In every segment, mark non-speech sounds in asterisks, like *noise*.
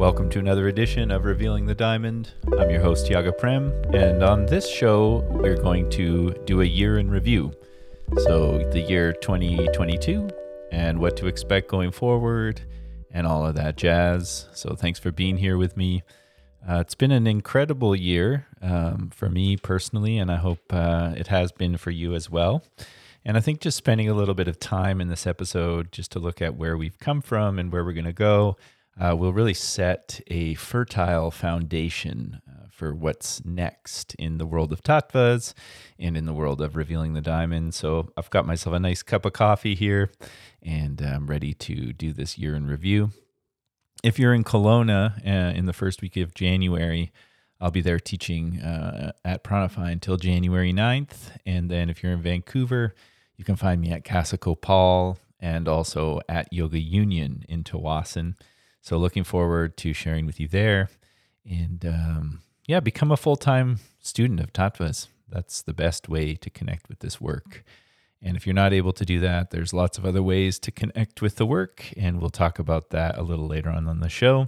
Welcome to another edition of Revealing the Diamond. I'm your host, Tiago Prem, and on this show, we're going to do a year in review. So, the year 2022 and what to expect going forward and all of that jazz. So, thanks for being here with me. Uh, it's been an incredible year um, for me personally, and I hope uh, it has been for you as well. And I think just spending a little bit of time in this episode just to look at where we've come from and where we're going to go uh, will really set a fertile foundation uh, for what's next in the world of tattvas and in the world of revealing the diamond. So I've got myself a nice cup of coffee here and I'm ready to do this year in review. If you're in Kelowna uh, in the first week of January, I'll be there teaching uh, at Pranafy until January 9th. And then if you're in Vancouver, you can find me at Casa Kopal and also at Yoga Union in Tsawwassen. So looking forward to sharing with you there. And um, yeah, become a full time student of Tattvas. That's the best way to connect with this work. And if you're not able to do that, there's lots of other ways to connect with the work. And we'll talk about that a little later on on the show.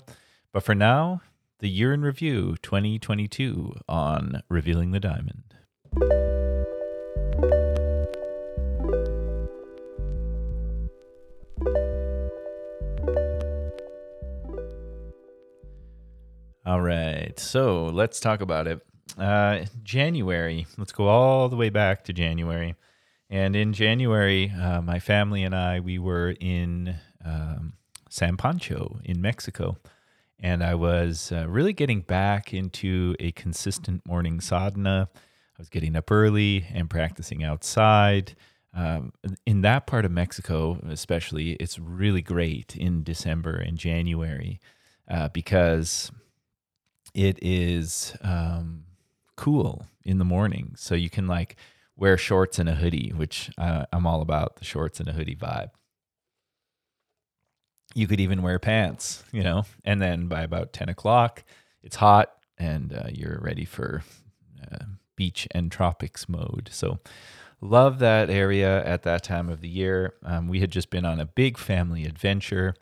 But for now, the year in review 2022 on Revealing the Diamond. All right, so let's talk about it. Uh, January, let's go all the way back to January. And in January, uh, my family and I, we were in um, San Pancho in Mexico. And I was uh, really getting back into a consistent morning sadhana. I was getting up early and practicing outside. Um, in that part of Mexico, especially, it's really great in December and January uh, because it is um, cool in the morning. So you can like wear shorts and a hoodie, which uh, I'm all about the shorts and a hoodie vibe. You could even wear pants, you know, and then by about 10 o'clock, it's hot and uh, you're ready for uh, beach and tropics mode. So, love that area at that time of the year. Um, we had just been on a big family adventure.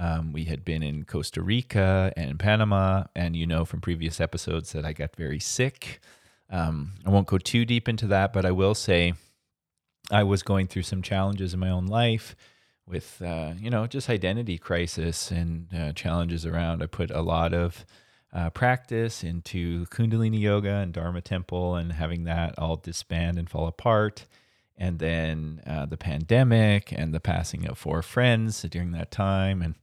Um, we had been in Costa Rica and Panama, and you know from previous episodes that I got very sick. Um, I won't go too deep into that, but I will say I was going through some challenges in my own life with, uh, you know, just identity crisis and uh, challenges around. I put a lot of uh, practice into Kundalini Yoga and Dharma Temple and having that all disband and fall apart and then uh, the pandemic and the passing of four friends during that time and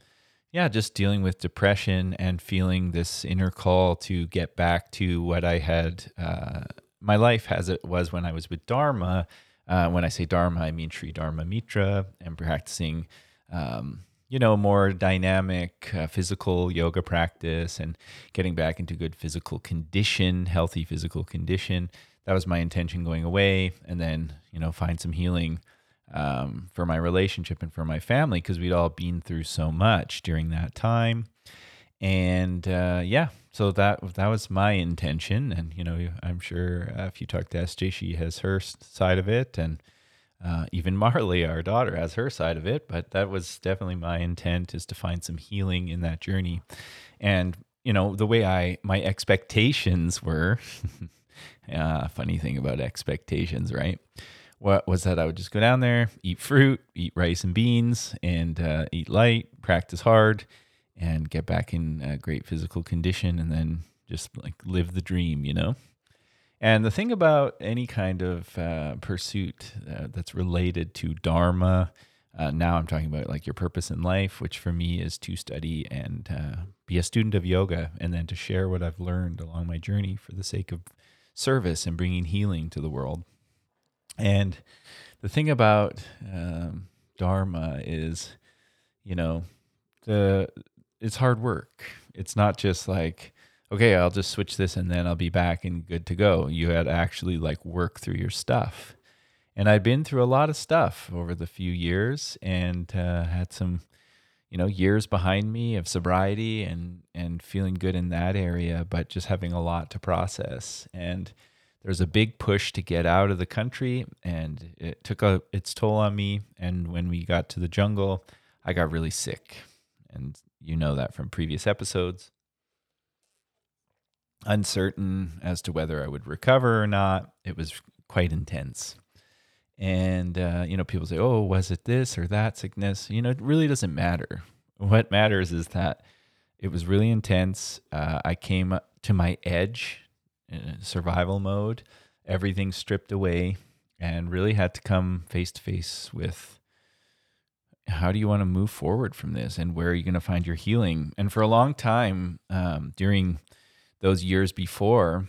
yeah, just dealing with depression and feeling this inner call to get back to what I had uh, my life as it was when I was with Dharma. Uh, when I say Dharma, I mean Sri Dharma Mitra and practicing, um, you know, more dynamic uh, physical yoga practice and getting back into good physical condition, healthy physical condition. That was my intention going away, and then you know find some healing um, for my relationship and for my family because we'd all been through so much during that time. And uh, yeah, so that that was my intention. And you know, I'm sure if you talk to SJ, she has her side of it, and uh, even Marley, our daughter, has her side of it. But that was definitely my intent is to find some healing in that journey. And you know, the way I my expectations were. *laughs* uh, funny thing about expectations, right? What was that I would just go down there, eat fruit, eat rice and beans, and uh, eat light, practice hard, and get back in a great physical condition, and then just like live the dream, you know. And the thing about any kind of uh, pursuit uh, that's related to dharma, uh, now I'm talking about like your purpose in life, which for me is to study and uh, be a student of yoga, and then to share what I've learned along my journey for the sake of service and bringing healing to the world. And the thing about um, Dharma is, you know, the it's hard work. It's not just like, okay, I'll just switch this and then I'll be back and good to go. You had to actually like work through your stuff. And I'd been through a lot of stuff over the few years and uh, had some, you know, years behind me of sobriety and and feeling good in that area, but just having a lot to process. And there was a big push to get out of the country and it took a, its toll on me and when we got to the jungle i got really sick and you know that from previous episodes. Uncertain as to whether I would recover or not. It was quite intense. And, uh, you know, people say, oh, was it this or that sickness? You know, it really doesn't matter. What matters is that it was really intense. Uh, I came to my edge survival mode, everything stripped away, and really had to come face to face with how do you want to move forward from this and where are you going to find your healing? And for a long time, um, during those years before,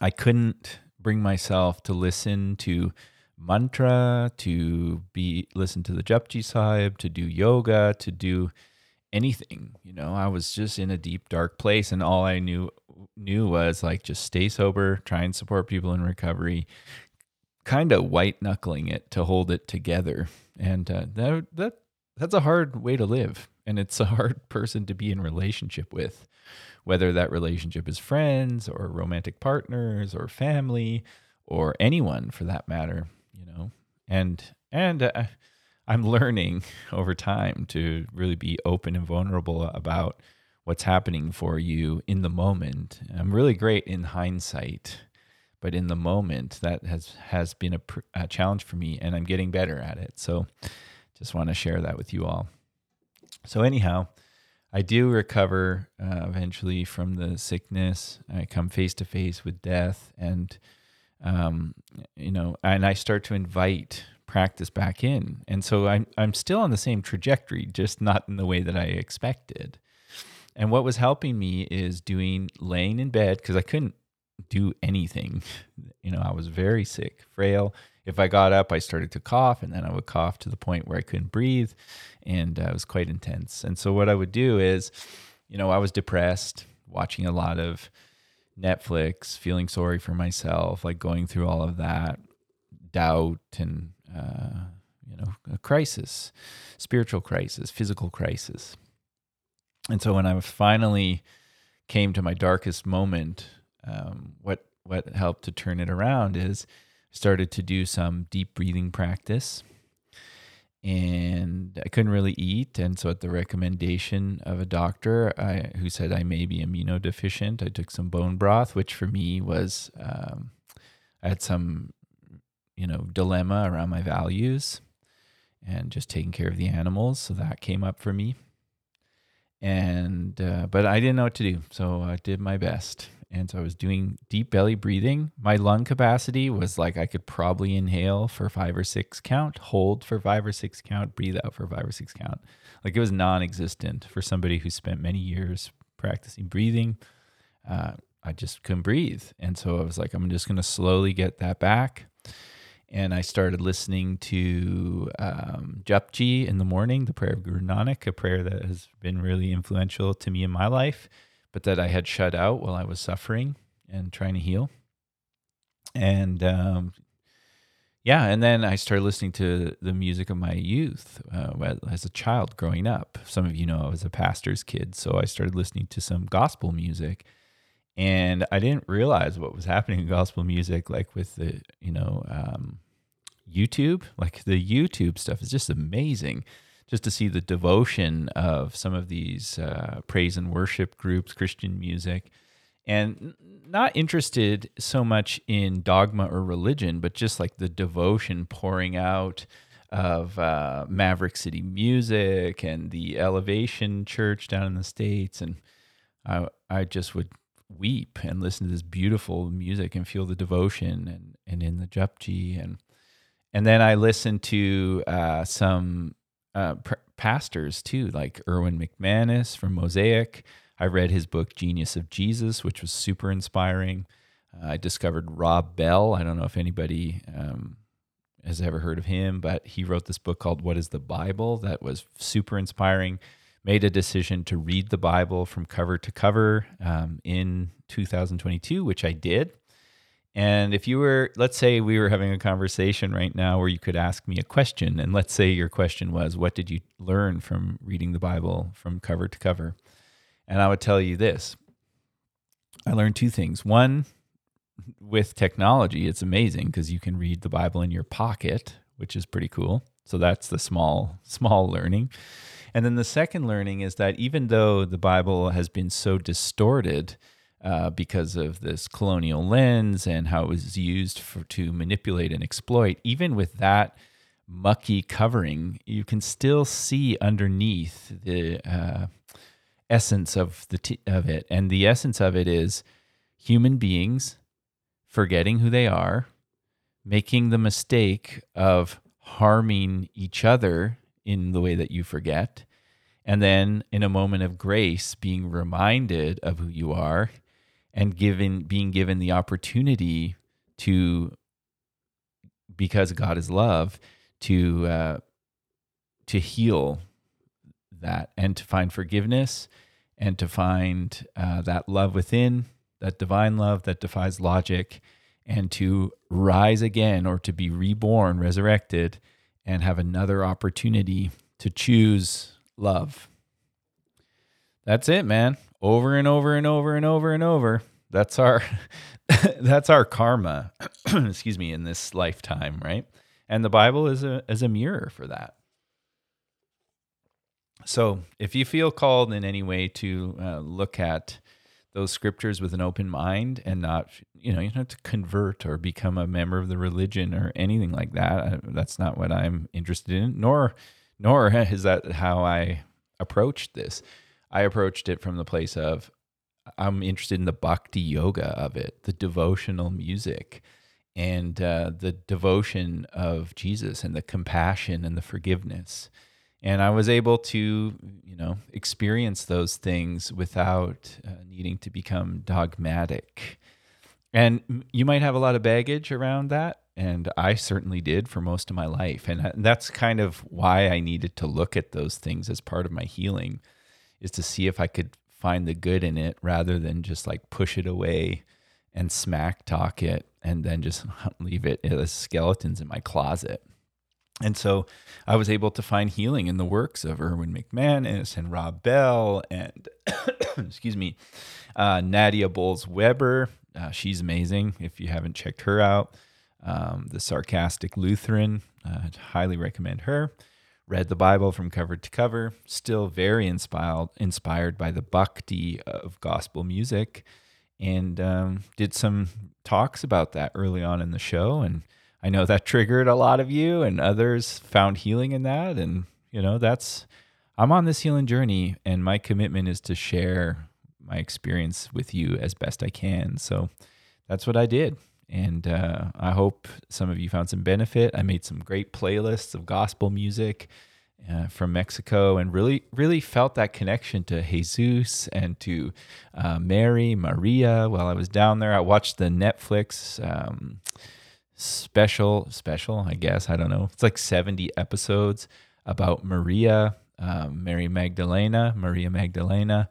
I couldn't bring myself to listen to mantra, to be listen to the Japji Sahib, to do yoga, to do anything. You know, I was just in a deep dark place, and all I knew knew was like just stay sober, try and support people in recovery, kind of white knuckling it to hold it together, and uh, that that that's a hard way to live, and it's a hard *laughs* person to be in relationship with, whether that relationship is friends or romantic partners or family or anyone for that matter. You know, and and. Uh, I'm learning *laughs* over time to really be open and vulnerable about what's happening for you in the moment. I'm really great in hindsight, but in the moment, that has has been a, a challenge for me, and I'm getting better at it. So, just want to share that with you all. So, anyhow, I do recover uh, eventually from the sickness. I come face to face with death, and um, you know, and I start to invite practice back in. And so I'm I'm still on the same trajectory, just not in the way that I expected. And what was helping me is doing laying in bed because I couldn't do anything. *laughs* You know, I was very sick, frail. If I got up, I started to cough, and then I would cough to the point where I couldn't breathe, and uh, it was quite intense. And so, what I would do is, you know, I was depressed, watching a lot of Netflix, feeling sorry for myself, like going through all of that doubt and uh, you know, a crisis, spiritual crisis, physical crisis. And so when I finally came to my darkest moment, um, what what helped to turn it around is I started to do some deep breathing practice. And I couldn't really eat, and so at the recommendation of a doctor I, who said I may be immunodeficient, I took some bone broth, which for me was um, I had some you know dilemma around my values and just taking care of the animals. So that came up for me and uh, but i didn't know what to do. So i did my best. And so i was doing deep belly breathing. My lung capacity was like i could probably inhale for five or six count hold for five or six count breathe out for five or six count. Like it was non-existent for somebody who spent many years practicing breathing. Uh, i just couldn't breathe. And so i was like i'm just going to slowly get that back and I started listening to um, Japji in the morning, the prayer of Guru Nanak, a prayer that has been really influential to me in my life, but that I had shut out while I was suffering and trying to heal. And um, yeah, and then I started listening to the music of my youth uh, as a child growing up. Some of you know I was a pastor's kid, so I started listening to some gospel music and I didn't realize what was happening in gospel music, like with the you know um, YouTube. Like the YouTube stuff is just amazing, just to see the devotion of some of these uh, praise and worship groups, Christian music, and not interested so much in dogma or religion, but just like the devotion pouring out of uh, Maverick City Music and the Elevation Church down in the states, and I I just would weep and listen to this beautiful music and feel the devotion and and in the japji and and then I listened to uh, some uh, pr- pastors too, like Erwin McManus from Mosaic. I read his book Genius of Jesus, which was super inspiring. Uh, I discovered Rob Bell. I don't know if anybody um, has ever heard of him, but he wrote this book called What is the Bible that was super inspiring made a decision to read the Bible from cover to cover um, in 2022, which I did. And if you were, let's say we were having a conversation right now where you could ask me a question, and let's say your question was, What did you learn from reading the Bible from cover to cover? And I would tell you this I learned two things. One, with technology, it's amazing because you can read the Bible in your pocket, which is pretty cool. So that's the small, small learning. And then the second learning is that even though the Bible has been so distorted uh, because of this colonial lens and how it was used for, to manipulate and exploit, even with that mucky covering, you can still see underneath the uh, essence of the t- of it, and the essence of it is human beings forgetting who they are, making the mistake of harming each other in the way that you forget, and then in a moment of grace, being reminded of who you are, and given being given the opportunity to because God is love to uh, to heal that and to find forgiveness and to find uh, that love within that divine love that defies logic and to rise again or to be reborn resurrected and have another opportunity to choose love that's it man over and over and over and over and over that's our *laughs* that's our karma *clears throat* excuse me in this lifetime right and the Bible is a is a mirror for that. So, if you feel called in any way to uh, look at those scriptures with an open mind and not, you know, you don't have to convert or become a member of the religion or anything like that. That's not what I'm interested in. Nor, nor *laughs* is that how I approached this. I approached it from the place of I'm interested in the bhakti yoga of it, the devotional music, and uh, the devotion of Jesus and the compassion and the forgiveness. And I was able to, you know, experience those things without uh, needing to become dogmatic. And you might have a lot of baggage around that. And I certainly did for most of my life. And that's kind of why I needed to look at those things as part of my healing, is to see if I could find the good in it rather than just like push it away and smack talk it and then just *laughs* leave it as skeletons in my closet. And so I was able to find healing in the works of Erwin McManus and Rob Bell and, *coughs* excuse me, uh, Nadia Bolz-Weber. Uh, she's amazing. If you haven't checked her out, um, the Sarcastic Lutheran, uh, I'd highly recommend her. Read the Bible from cover to cover. Still very inspired, inspired by the bhakti of gospel music and um, did some talks about that early on in the show. And I know that triggered a lot of you, and others found healing in that. And, you know, that's, I'm on this healing journey, and my commitment is to share my experience with you as best I can. So that's what I did. And uh, I hope some of you found some benefit. I made some great playlists of gospel music uh, from Mexico and really, really felt that connection to Jesus and to uh, Mary, Maria while I was down there. I watched the Netflix um, special, special, I guess. I don't know. It's like 70 episodes about Maria, um, Mary Magdalena, Maria Magdalena.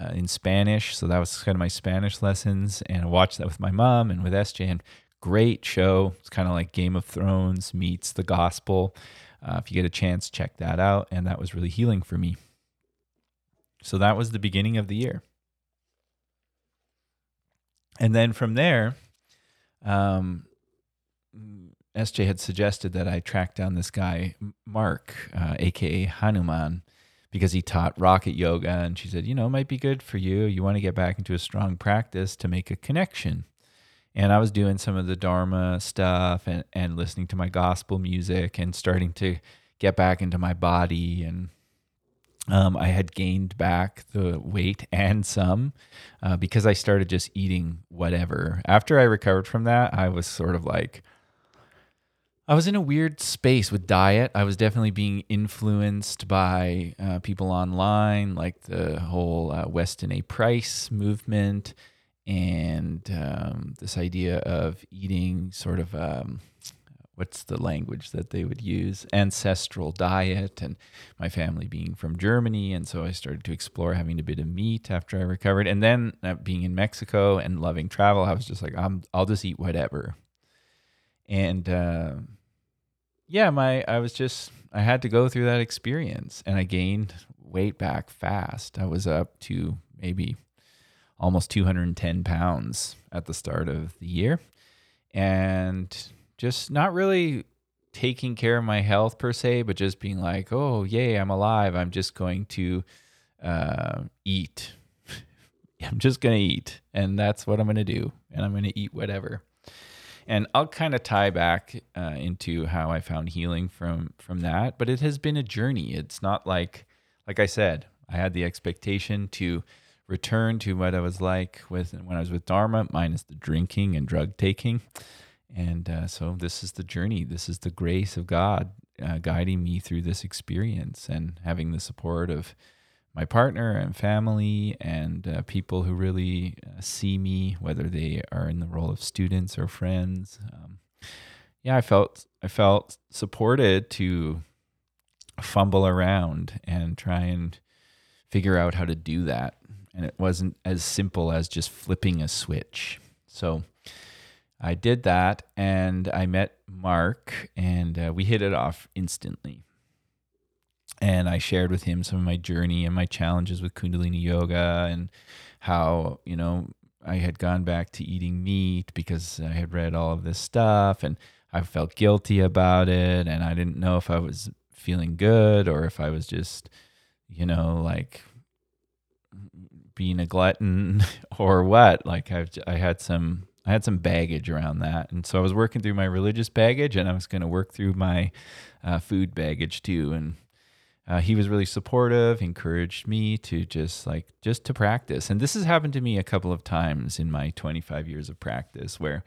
Uh, in Spanish, so that was kind of my Spanish lessons, and I watched that with my mom and with SJ. And great show. It's kind of like Game of Thrones meets the gospel. Uh, if you get a chance, check that out. And that was really healing for me. So that was the beginning of the year. And then from there, um, SJ had suggested that I track down this guy, Mark, uh, aka Hanuman, because he taught rocket yoga. And she said, you know, it might be good for you. You want to get back into a strong practice to make a connection and I was doing some of the Dharma stuff and, and listening to my gospel music and starting to get back into my body. And um, I had gained back the weight and some uh, because I started just eating whatever. After I recovered from that, I was sort of like, I was in a weird space with diet. I was definitely being influenced by uh, people online, like the whole uh, Weston A. Price movement and um, this idea of eating sort of um, what's the language that they would use ancestral diet and my family being from germany and so i started to explore having a bit of meat after i recovered and then uh, being in mexico and loving travel i was just like I'm, i'll just eat whatever and uh, yeah my i was just i had to go through that experience and i gained weight back fast i was up to maybe almost 210 pounds at the start of the year and just not really taking care of my health per se, but just being like, oh, yay, I'm alive. I'm just going to uh, eat. *laughs* I'm just going to eat. And that's what I'm going to do. And I'm going to eat whatever. And I'll kind of tie back uh, into how I found healing from from that. But it has been a journey. It's not like, like I said, I had the expectation to return to what I was like with when I was with Dharma, minus the drinking and drug taking. And uh, so this is the journey. This is the grace of God uh, guiding me through this experience and having the support of my partner and family and uh, people who really uh, see me, whether they are in the role of students or friends. Um, yeah, I felt I felt supported to fumble around and try and figure out how to do that. And it wasn't as simple as just flipping a switch. So I did that and I met Mark and uh, we hit it off instantly. And I shared with him some of my journey and my challenges with Kundalini yoga and how, you know, I had gone back to eating meat because I had read all of this stuff and I felt guilty about it. And I didn't know if I was feeling good or if I was just, you know, like being a glutton *laughs* or what. Like I've, I had some I had some baggage around that. And so I was working through my religious baggage and I was going to work through my uh, food baggage too. And uh, he was really supportive, encouraged me to just like, just to practice. And this has happened to me a couple of times in my 25 years of practice where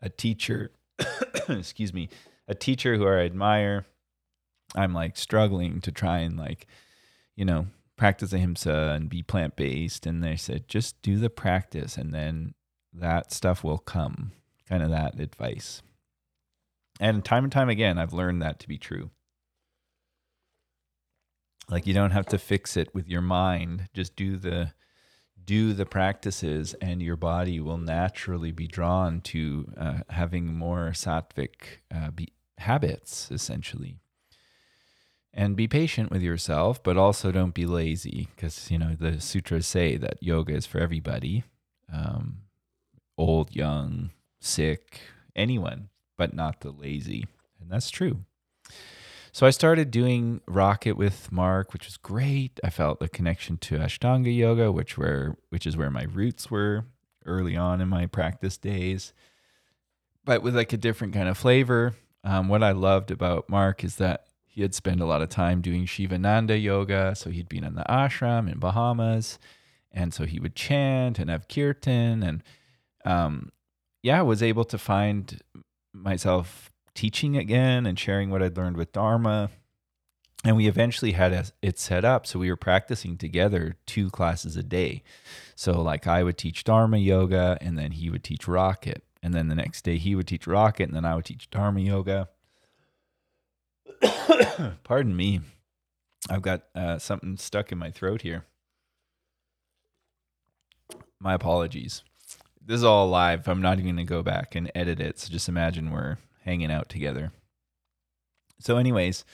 a teacher, *coughs* excuse me, a teacher who I admire, I'm like struggling to try and like, you know, practice ahimsa and be plant based. And they said, just do the practice and then that stuff will come. Kind of that advice. And time and time again, I've learned that to be true. Like you don't have to fix it with your mind. Just do the do the practices, and your body will naturally be drawn to uh, having more sattvic uh, be- habits, essentially. And be patient with yourself, but also don't be lazy, because you know the sutras say that yoga is for everybody. Um, old, young, sick, anyone, but not the lazy. And that's true. So I started doing Rocket with Mark, which was great. I felt the connection to Ashtanga yoga, which were which is where my roots were early on in my practice days. But with like a different kind of flavor. Um, what I loved about Mark is that he had spent a lot of time doing Sivananda yoga. So he'd been in the ashram in Bahamas. And so he would chant and have kirtan and um, yeah, was able to find myself teaching again and sharing what I'd learned with Dharma. And we eventually had it set up so we were practicing together two classes a day. So, like, I would teach Dharma yoga and then he would teach Rocket. And then the next day he would teach Rocket and then I would teach Dharma yoga. *coughs* Pardon me. I've got uh, something stuck in my throat here. My apologies this is all live. I'm not even going to go back and edit it. So just imagine we're hanging out together. So, anyways,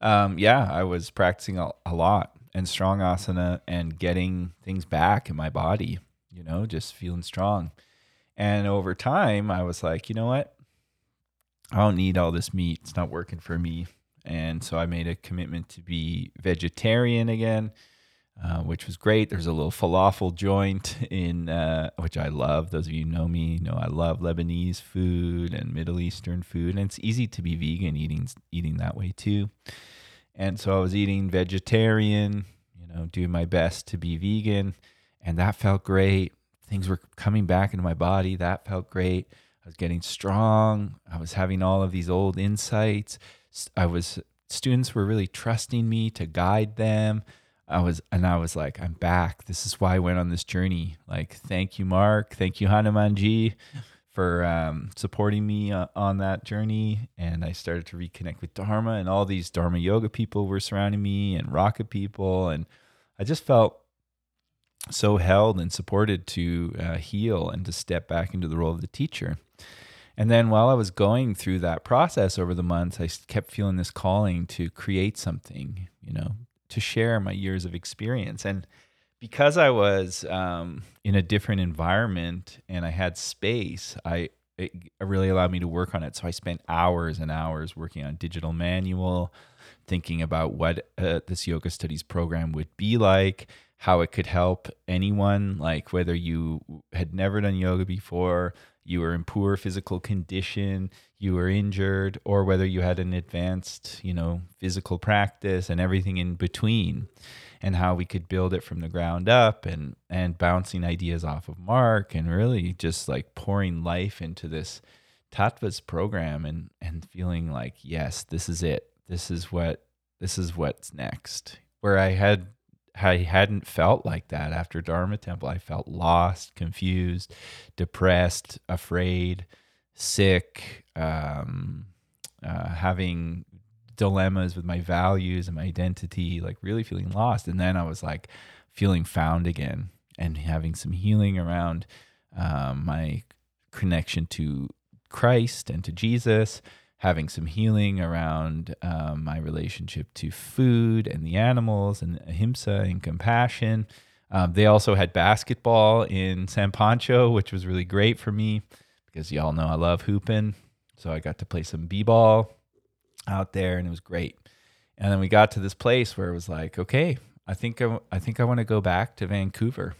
um, yeah, I was practicing a, a lot and strong asana and getting things back in my body, you know, just feeling strong. And over time, I was like, you know what? I don't need all this meat. It's not working for me. And so I made a commitment to be vegetarian again uh, which was great. There's a little falafel joint *laughs* in uh, which I love. Those of you know me know I love Lebanese food and Middle Eastern food, and it's easy to be vegan eating eating that way too. And so I was eating vegetarian, you know, doing my best to be vegan, and that felt great. Things were coming back into my body. That felt great. I was getting strong. I was having all of these old insights. I was students were really trusting me to guide them I was, and I was like, I'm back. This is why I went on this journey. Like, thank you, Mark. Thank you, Hanumanji, for um, supporting me uh, on that journey. And I started to reconnect with Dharma, and all these Dharma yoga people were surrounding me, and rocket people, and I just felt so held and supported to uh, heal and to step back into the role of the teacher. And then while I was going through that process over the months, I kept feeling this calling to create something, you know, to share my years of experience. And because I was um, in a different environment and I had space, I it really allowed me to work on it. So I spent hours and hours working on digital manual, thinking about what uh, this yoga studies program would be like, how it could help anyone, like whether you had never done yoga before, you were in poor physical condition, you were injured, or whether you had an advanced, you know, physical practice and everything in between, and how we could build it from the ground up and and bouncing ideas off of Mark and really just like pouring life into this Tattvas program and and feeling like, yes, this is it. This is what this is what's next. Where I had I hadn't felt like that after Dharma Temple. I felt lost, confused, depressed, afraid, sick, um, uh, having dilemmas with my values and my identity, like really feeling lost. And then I was like feeling found again and having some healing around um, my connection to Christ and to Jesus having some healing around um, my relationship to food and the animals and ahimsa and compassion. Um, they also had basketball in San Pancho, which was really great for me because y'all know I love hooping. So I got to play some b-ball out there, and it was great. And then we got to this place where it was like, okay, I think I, I think I want to go back to Vancouver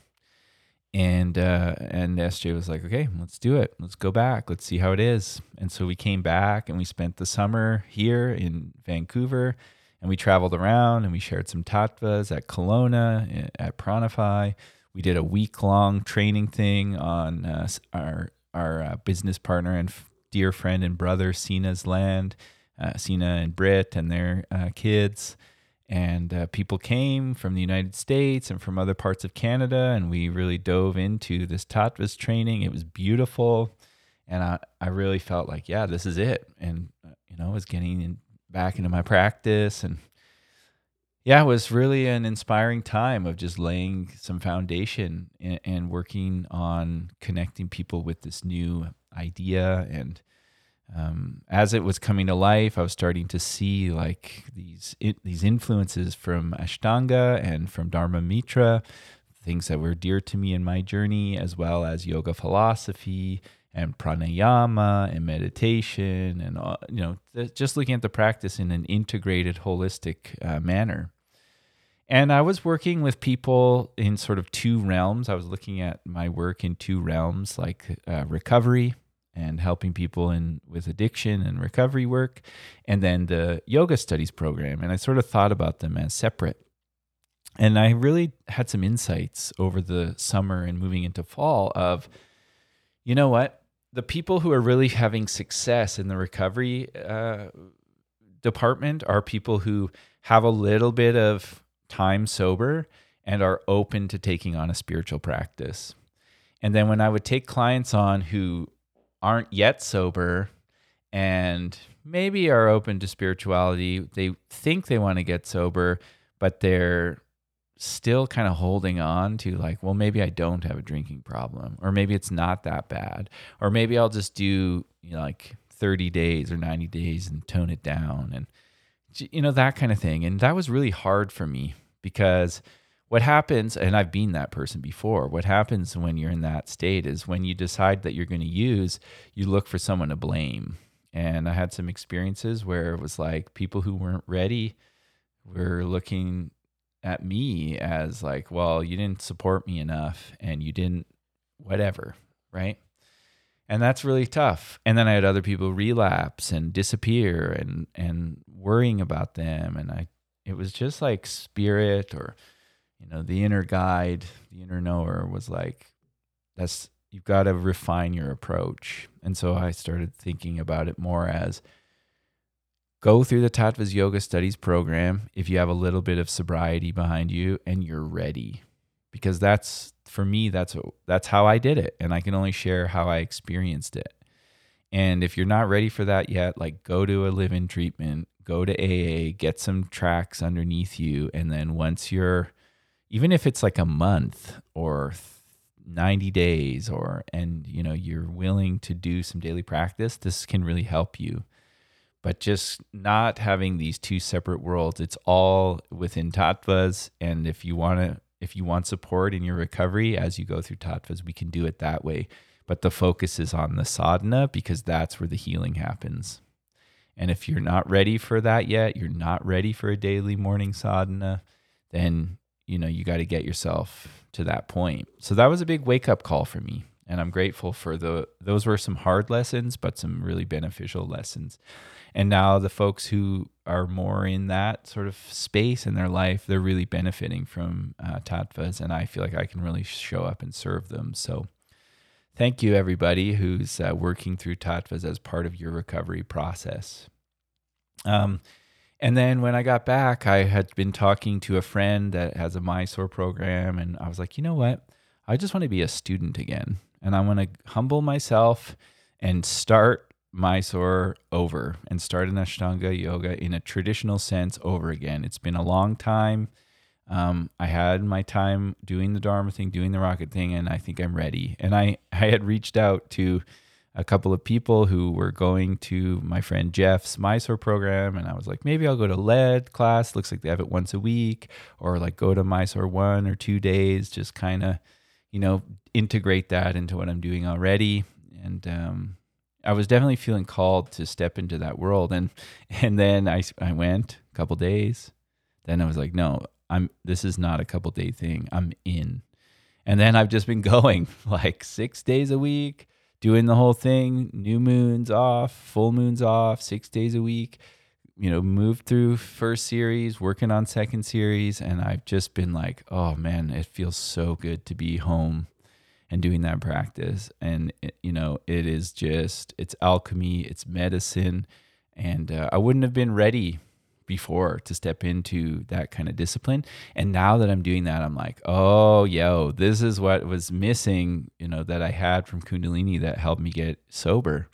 and uh, and SJ was like, okay, let's do it. Let's go back. Let's see how it is. And so we came back and we spent the summer here in Vancouver, and we traveled around and we shared some tattvas at Kelowna eh, at Pranify. We did a week long training thing on uh, our our uh, business partner and f- dear friend and brother Sina's land, uh, Sina and Britt and their uh, kids and uh, people came from the United States and from other parts of Canada, and we really dove into this Tattvas training. It was beautiful, and I, I really felt like, yeah, this is it. And uh, you know, I was getting in, back into my practice, and yeah, it was really an inspiring time of just laying some foundation and, and working on connecting people with this new idea. And um, as it was coming to life, I was starting to see like these it, these influences from Ashtanga and from Dharma Mitra, things that were dear to me in my journey, as well as yoga philosophy and pranayama and meditation, and uh, you know, just looking at the practice in an integrated, holistic uh, manner. And I was working with people in sort of two realms. I was looking at my work in two realms, like uh, recovery and helping people in with addiction and recovery work, and then the yoga studies program. And I sort of thought about them as separate. And I really had some insights over the summer and moving into fall of, you know what, the people who are really having success in the recovery uh, department are people who have a little bit of time sober and are open to taking on a spiritual practice. And then when I would take clients on who aren't yet sober and maybe are open to spirituality. They think they want to get sober, but they're still kind of holding on to like, well, maybe I don't have a drinking problem, or maybe it's not that bad, or maybe I'll just do you know, like 30 days or 90 days and tone it down and you know that kind of thing. And that was really hard for me because what happens and i've been that person before what happens when you're in that state is when you decide that you're going to use you look for someone to blame and i had some experiences where it was like people who weren't ready were looking at me as like well you didn't support me enough and you didn't whatever right? And that's really tough. And then i had other people relapse and disappear and and worrying about them. And i it was just like spirit or you know, the inner guide, the inner knower was like, that's, you've got to refine your approach. And so I started thinking about it more as go through the Tattvas Yoga Studies program if you have a little bit of sobriety behind you and you're ready. Because that's, for me, that's, that's how I did it. And I can only share how I experienced it. And if you're not ready for that yet, like go to a live in treatment, go to AA, get some tracks underneath you. And then once you're, even if it's like a month or 90 days or and you know you're willing to do some daily practice this can really help you but just not having these two separate worlds it's all within tattvas and if you want to if you want support in your recovery as you go through tattvas we can do it that way but the focus is on the sadhana because that's where the healing happens. And if you're not ready for that yet, you're not ready for a daily morning sadhana, then you know you got to get yourself to that point. So that was a big wake up call for me, and I'm grateful for the those were some hard lessons, but some really beneficial lessons. And now the folks who are more in that sort of space in their life, they're really benefiting from uh, tattvas, and I feel like I can really show up and serve them. So thank you everybody who's uh, working through tattvas as part of your recovery process. Um, and then when I got back, I had been talking to a friend that has a Mysore program, and I was like, you know what? I just want to be a student again, and I want to humble myself and start Mysore over and start an Ashtanga yoga in a traditional sense over again. It's been a long time. Um, I had my time doing the Dharma thing, doing the rocket thing, and I think I'm ready. And I, I had reached out to a couple of people who were going to my friend Jeff's Mysore program, and I was like, maybe I'll go to led class. Looks like they have it once a week, or like go to Mysore one or two days, just kind of, you know, integrate that into what I'm doing already. And um, I was definitely feeling called to step into that world, and and then I I went a couple days. Then I was like, no, I'm. This is not a couple day thing. I'm in. And then I've just been *laughs* going like six days a week doing the whole thing, new moons off, full moons off, six days a week. You know, moved through first series, working on second series, and I've just been like, oh man, it feels so good to be home and doing that practice. And it, you know, it is just it's alchemy, it's medicine, and uh, I wouldn't have been ready before to step into that kind of discipline. And now that I'm doing that, I'm like, oh, yo, this is what was missing, you know, that I had from Kundalini that helped me get sober.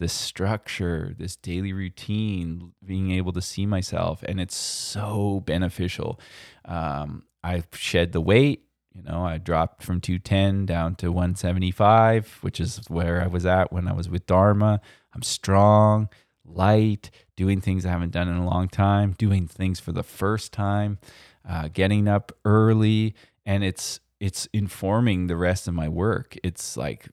This structure, this daily routine, being able to see myself. And it's so beneficial. Um, I've shed the weight. You know, I dropped from 210 down to 175, which is where I was at when I was with Dharma. I'm strong light, doing things I haven't done in a long time, doing things for the first time, uh, getting up early, and it's it's informing the rest of my work. It's like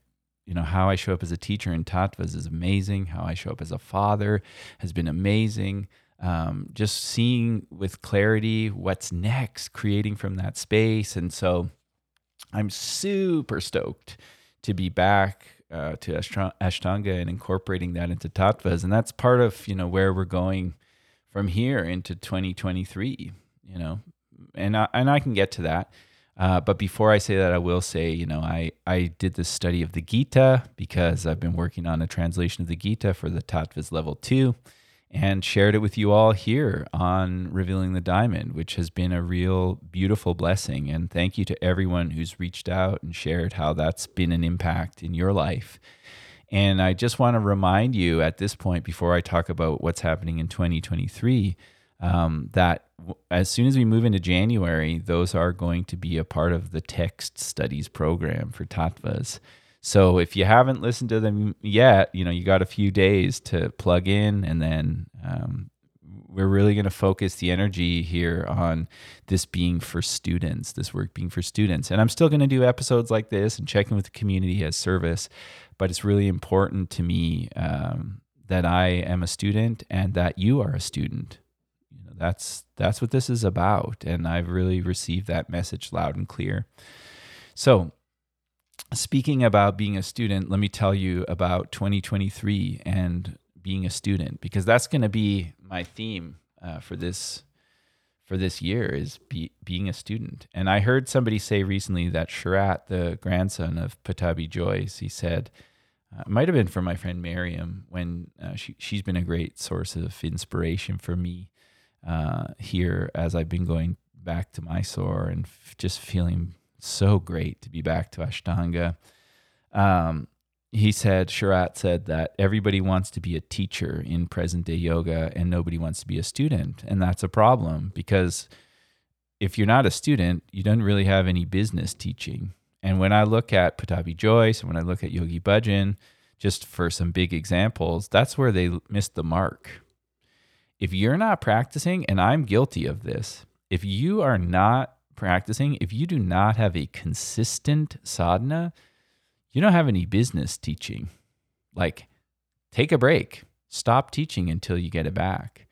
you know how I show up as a teacher in tattvas is amazing. How I show up as a father has been amazing. Um, just seeing with clarity what's next, creating from that space, and so I'm super stoked to be back uh, to Ashtanga and incorporating that into tattvas, and that's part of you know where we're going from here into 2023. You know, and I, and I can get to that. Uh, but before I say that, I will say, you know, I, I did this study of the Gita because I've been working on a translation of the Gita for the Tattvas level two and shared it with you all here on Revealing the Diamond, which has been a real beautiful blessing. And thank you to everyone who's reached out and shared how that's been an impact in your life. And I just want to remind you at this point, before I talk about what's happening in 2023, um, that as soon as we move into January, those are going to be a part of the text studies program for Tattvas. So if you haven't listened to them yet, you know, you got a few days to plug in and then um, we're really going to focus the energy here on this being for students, this work being for students. And I'm still going to do episodes like this and checking with the community as service, but it's really important to me um, that I am a student and that you are a student. That's that's what this is about, and I've really received that message loud and clear. So speaking about being a student, let me tell you about 2023 and being a student because that's going to be my theme uh, for this for this year is be, being a student. And I heard somebody say recently that Sharath, the grandson of Pattabhi Jois, he said, uh, might have been from my friend Miriam when uh, she she's been a great source of inspiration for me uh, here as I've been going back to Mysore and f- just feeling so great to be back to Ashtanga. Um, he said, Sharath said that everybody wants to be a teacher in present day yoga and nobody wants to be a student. And that's a problem because if you're not a student, you don't really have any business teaching. And when I look at Pattabhi Jois and when I look at Yogi Bhajan, just for some big examples, that's where they missed the mark. If you're not practicing, and I'm guilty of this, if you are not practicing, if you do not have a consistent sadhana, you don't have any business teaching. Like, take a break, stop teaching until you get it back.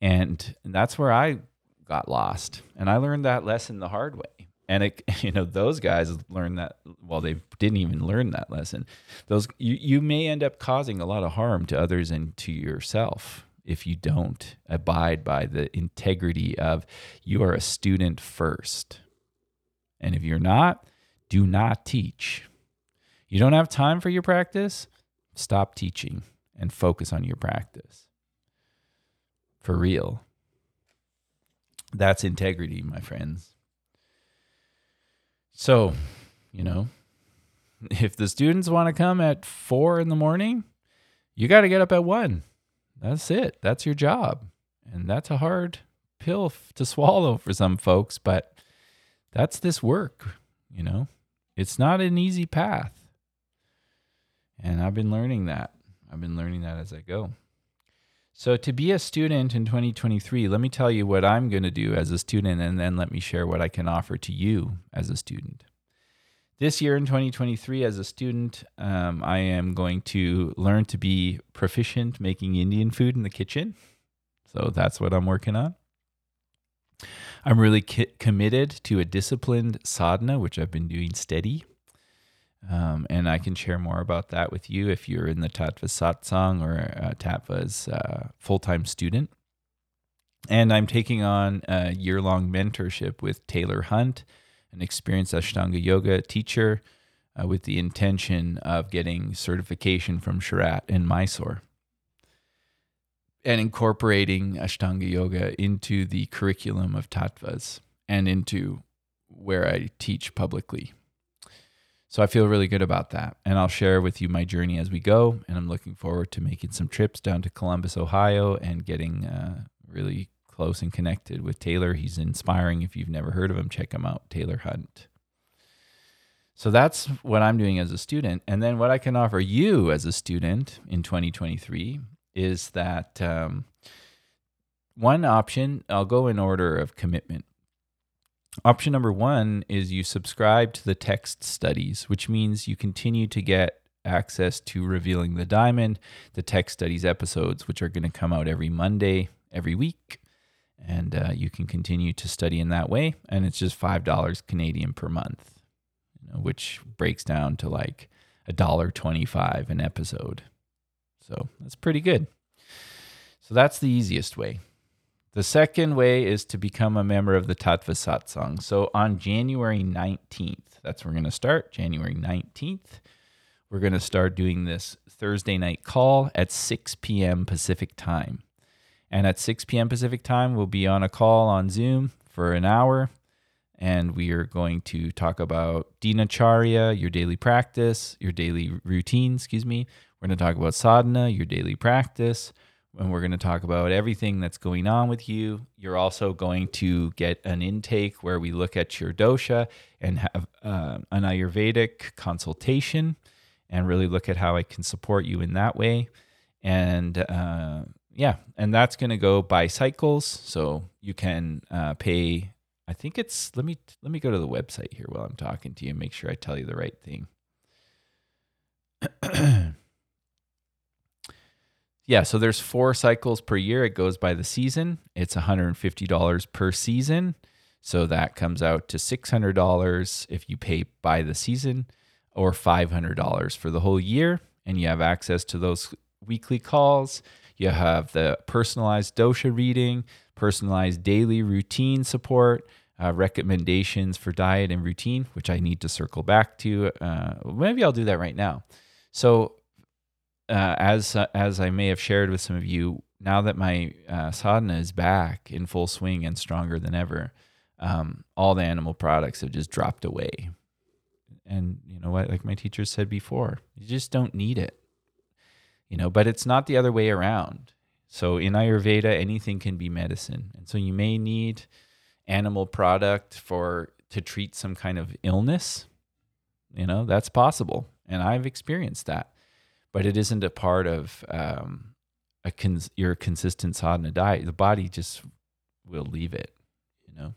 And that's where I got lost. And I learned that lesson the hard way. And it, *laughs* you know, those guys learned that. Well, they didn't even learn that lesson. Those you, you may end up causing a lot of harm to others and to yourself if you don't abide by the integrity of you are a student first. And if you're not, do not teach. You don't have time for your practice? Stop teaching and focus on your practice. For real. That's integrity, my friends. So, you know, if the students want to come at four in the morning, you got to get up at one. That's it. That's your job. And that's a hard pill to swallow for some folks, but that's this work, you know. It's not an easy path. And I've been learning that. I've been learning that as I go. So, to be a student in 2023, let me tell you what I'm going to do as a student, and then let me share what I can offer to you as a student. This year in 2023, as a student, um, I am going to learn to be proficient making Indian food in the kitchen. So, that's what I'm working on. I'm really ki- committed to a disciplined sadhana, which I've been doing steady um, and I can share more about that with you if you're in the Tattva Satsang or uh, Tattva's uh, full time student. And I'm taking on a year long mentorship with Taylor Hunt, an experienced Ashtanga yoga teacher, uh, with the intention of getting certification from Sharath in Mysore and incorporating Ashtanga yoga into the curriculum of Tattvas and into where I teach publicly. So I feel really good about that. And I'll share with you my journey as we go. And I'm looking forward to making some trips down to Columbus, Ohio, and getting uh, really close and connected with Taylor. He's inspiring. If you've never heard of him, check him out, Taylor Hunt. So that's what I'm doing as a student. And then what I can offer you as a student in 2023 is that um, one option, I'll go in order of commitment. Option number one is you subscribe to the text studies, which means you continue to get access to Revealing the Diamond, the text studies episodes, which are going to come out every Monday, every week. And uh, you can continue to study in that way. And it's just $5 Canadian per month, you know, which breaks down to like a dollar twenty-five an episode. So that's pretty good. So that's the easiest way. The second way is to become a member of the Tattva Satsang. So on January 19th, that's where we're going to start. January 19th, we're going to start doing this Thursday night call at 6 p.m. Pacific time. And at 6 p.m. Pacific time, we'll be on a call on Zoom for an hour. And we are going to talk about Dinacharya, your daily practice, your daily routine, excuse me. We're going to talk about sadhana, your daily practice and we're going to talk about everything that's going on with you. You're also going to get an intake where we look at your dosha and have uh, an Ayurvedic consultation and really look at how I can support you in that way. And uh, yeah, and that's going to go by cycles. So you can uh, pay. I think it's let me let me go to the website here while I'm talking to you. And make sure I tell you the right thing. *clears throat* Yeah, so there's four cycles per year. It goes by the season. It's $150 per season. So that comes out to $600 if you pay by the season or $500 for the whole year. And you have access to those weekly calls. You have the personalized dosha reading, personalized daily routine support, uh, recommendations for diet and routine, which I need to circle back to. Uh, maybe I'll do that right now. So uh, as as I may have shared with some of you, now that my uh, sadhana is back in full swing and stronger than ever, um, all the animal products have just dropped away. And you know what? Like my teacher said before, you just don't need it. You know, but it's not the other way around. So in Ayurveda, anything can be medicine, and so you may need animal product for to treat some kind of illness. You know, that's possible, and I've experienced that but it isn't a part of um, a cons- your consistent sadhana diet. The body just will leave it, you know.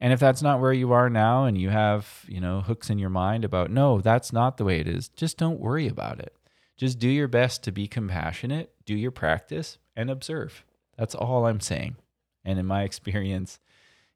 And if that's not where you are now and you have, you know, hooks in your mind about, no, that's not the way it is, just don't worry about it. Just do your best to be compassionate, do your practice, and observe. That's all I'm saying. And in my experience,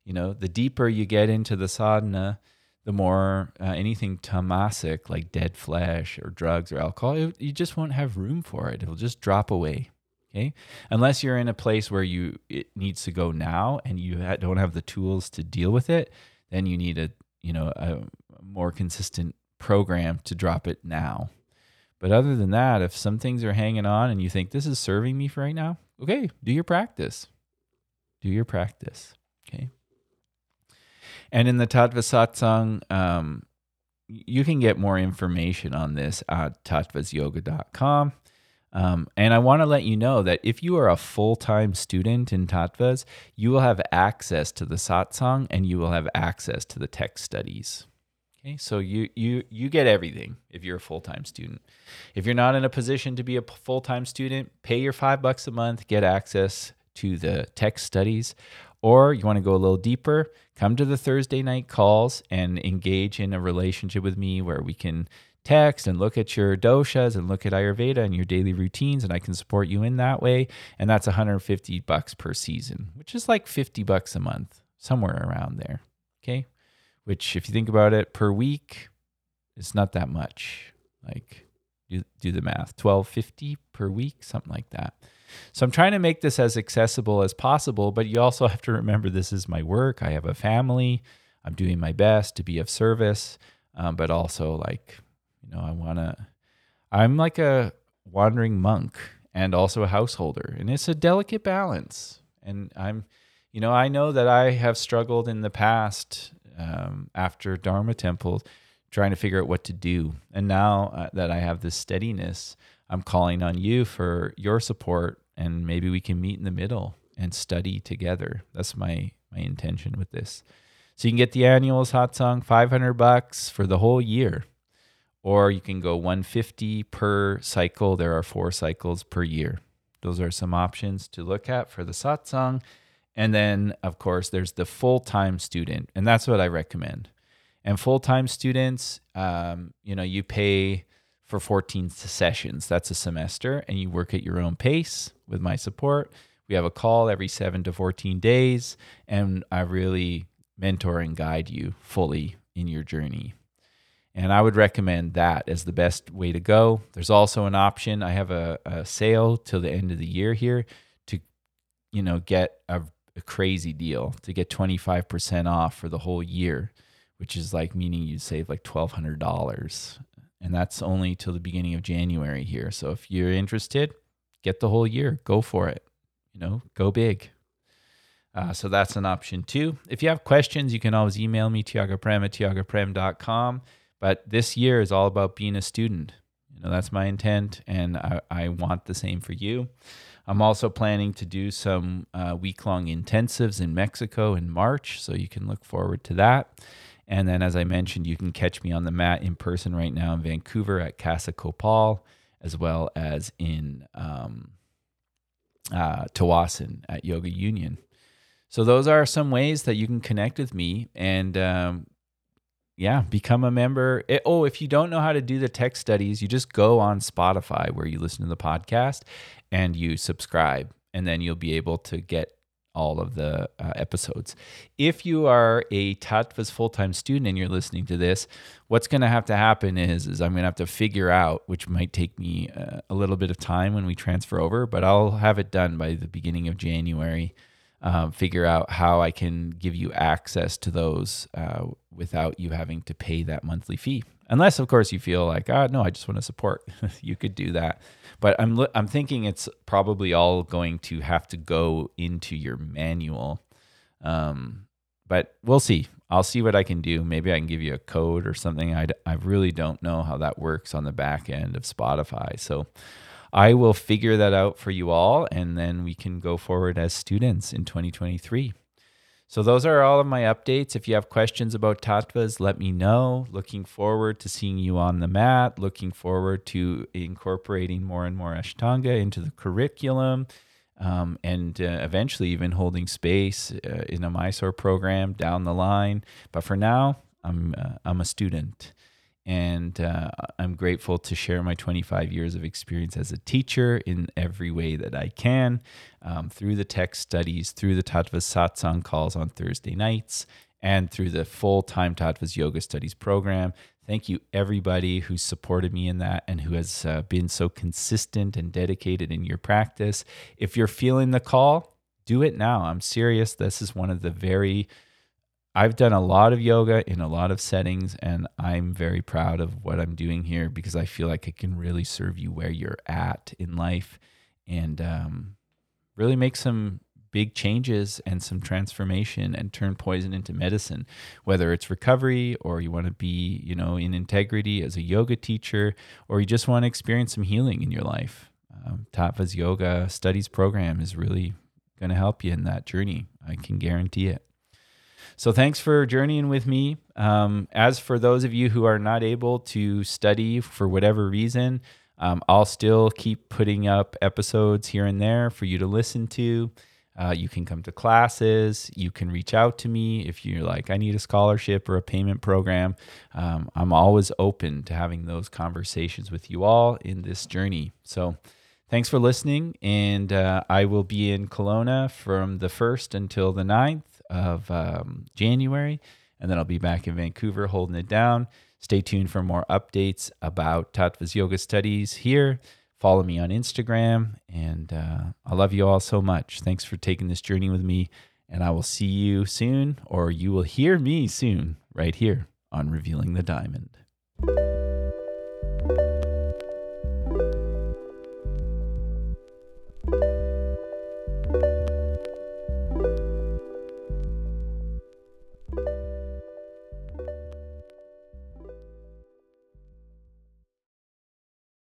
you know, the deeper you get into the sadhana, the more uh, anything tamasic like dead flesh or drugs or alcohol, it, you just won't have room for it. It'll just drop away. Okay, unless you're in a place where you it needs to go now and you ha- don't have the tools to deal with it, then you need a you know a more consistent program to drop it now. But other than that, if some things are hanging on and you think this is serving me for right now, okay, do your practice. Do your practice. Okay. And in the Tattva Satsang, um, you can get more information on this at tattvasyoga.com. Um, and I want to let you know that if you are a full time student in Tattvas, you will have access to the satsang and you will have access to the text studies. Okay, so you you you get everything if you're a full time student. If you're not in a position to be a full time student, pay your five bucks a month, get access to the text studies, or you want to go a little deeper, come to the Thursday night calls and engage in a relationship with me where we can text and look at your doshas and look at Ayurveda and your daily routines, and I can support you in that way. And that's 150 bucks per season, which is like 50 bucks a month, somewhere around there. Okay. Which, if you think about it, per week, it's not that much. Like, do, do the math 1250 per week, something like that. So I'm trying to make this as accessible as possible, but you also *laughs* have to remember this is my work. I have a family. I'm doing my best to be of service, um, but also like, you know, I want to. I'm like a wandering monk and also a householder, and it's a delicate balance. And I'm, you know, I know that I have struggled in the past um, after Dharma Temple, trying to figure out what to do. And now uh, that I have this steadiness, I'm calling on you for your support and maybe we can meet in the middle and study together. That's my my intention with this. So you can get the annual satsang 500 bucks for the whole year or you can go 150 per cycle. There are four cycles per year. Those are some options to look at for the satsang. And then of course there's the full-time student and that's what I recommend. And full-time students um, you know, you pay for 14 sessions. That's a semester, and you work at your own pace with my support. We have a call every seven to 14 days, and I really mentor and guide you fully in your journey. And I would recommend that as the best way to go. There's also an option. I have a, a sale till the end of the year here to, you know, get a, a crazy deal to get 25% off for the whole year, which is like meaning you save like $1,200 and that's only till the beginning of January here. So if you're interested, get the whole year, go for it. You know, go big. Uh, so that's an option too. If you have questions, you can always email me, tiagaprem at tiagaprem.com. But this year is all about being a student. You know, that's my intent, and I, I want the same for you. I'm also planning to do some uh, week long intensives in Mexico in March, so you can look forward to that. And then, as I mentioned, you can catch me on the mat in person right now in Vancouver at Casa Copal, as well as in um, uh, at Yoga Union. So, those are some ways that you can connect with me and, um, yeah, become a member. It, oh, if you don't know how to do the text studies, you just go on Spotify where you listen to the podcast and you subscribe, and then you'll be able to get all of the uh, episodes. If you are a Tattva's full time student and you're listening to this, what's going to have to happen is, is I'm going to have to figure out, which might take me uh, a little bit of time when we transfer over, but I'll have it done by the beginning of January. Um, figure out how I can give you access to those uh, without you having to pay that monthly fee. Unless, of course, you feel like, oh, no, I just want to support. *laughs* you could do that. But I'm I'm thinking it's probably all going to have to go into your manual. Um, but we'll see. I'll see what I can do. Maybe I can give you a code or something. I, I really don't know how that works on the back end of Spotify. So I will figure that out for you all, and then we can go forward as students in 2023. So those are all of my updates. If you have questions about tattvas, let me know. Looking forward to seeing you on the mat. Looking forward to incorporating more and more Ashtanga into the curriculum. um, and uh, eventually even holding space uh, in a Mysore program down the line. But for now, I'm uh, I'm a student, and uh, I'm grateful to share my 25 years of experience as a teacher in every way that I can, um, through the text studies, through the Tattva Satsang calls on Thursday nights, and through the full time Tattvas Yoga Studies program. Thank you, everybody who supported me in that and who has uh, been so consistent and dedicated in your practice. If you're feeling the call, do it now. I'm serious. This is one of the very I've done a lot of yoga in a lot of settings, and I'm very proud of what I'm doing here because I feel like it can really serve you where you're at in life and um, really make some big changes and some transformation and turn poison into medicine. Whether it's recovery or you want to be you know in integrity as a yoga teacher or you just want to experience some healing in your life. Um, tattva's yoga studies program is really going to help you in that journey. I can guarantee it so thanks for journeying with me. Um, as for those of you who are not able to study for whatever reason, um, I'll still keep putting up episodes here and there for you to listen to. Uh, you can come to classes. You can reach out to me if you're like, I need a scholarship or a payment program. Um, I'm always open to having those conversations with you all in this journey. So, thanks for listening. And uh, I will be in Kelowna from the 1st until the 9th of um, January. And then I'll be back in Vancouver holding it down. Stay tuned for more updates about Tattva's yoga studies here. Follow me on Instagram. And uh, I love you all so much. Thanks for taking this journey with me. And I will see you soon, or you will hear me soon, right here on Revealing the Diamond.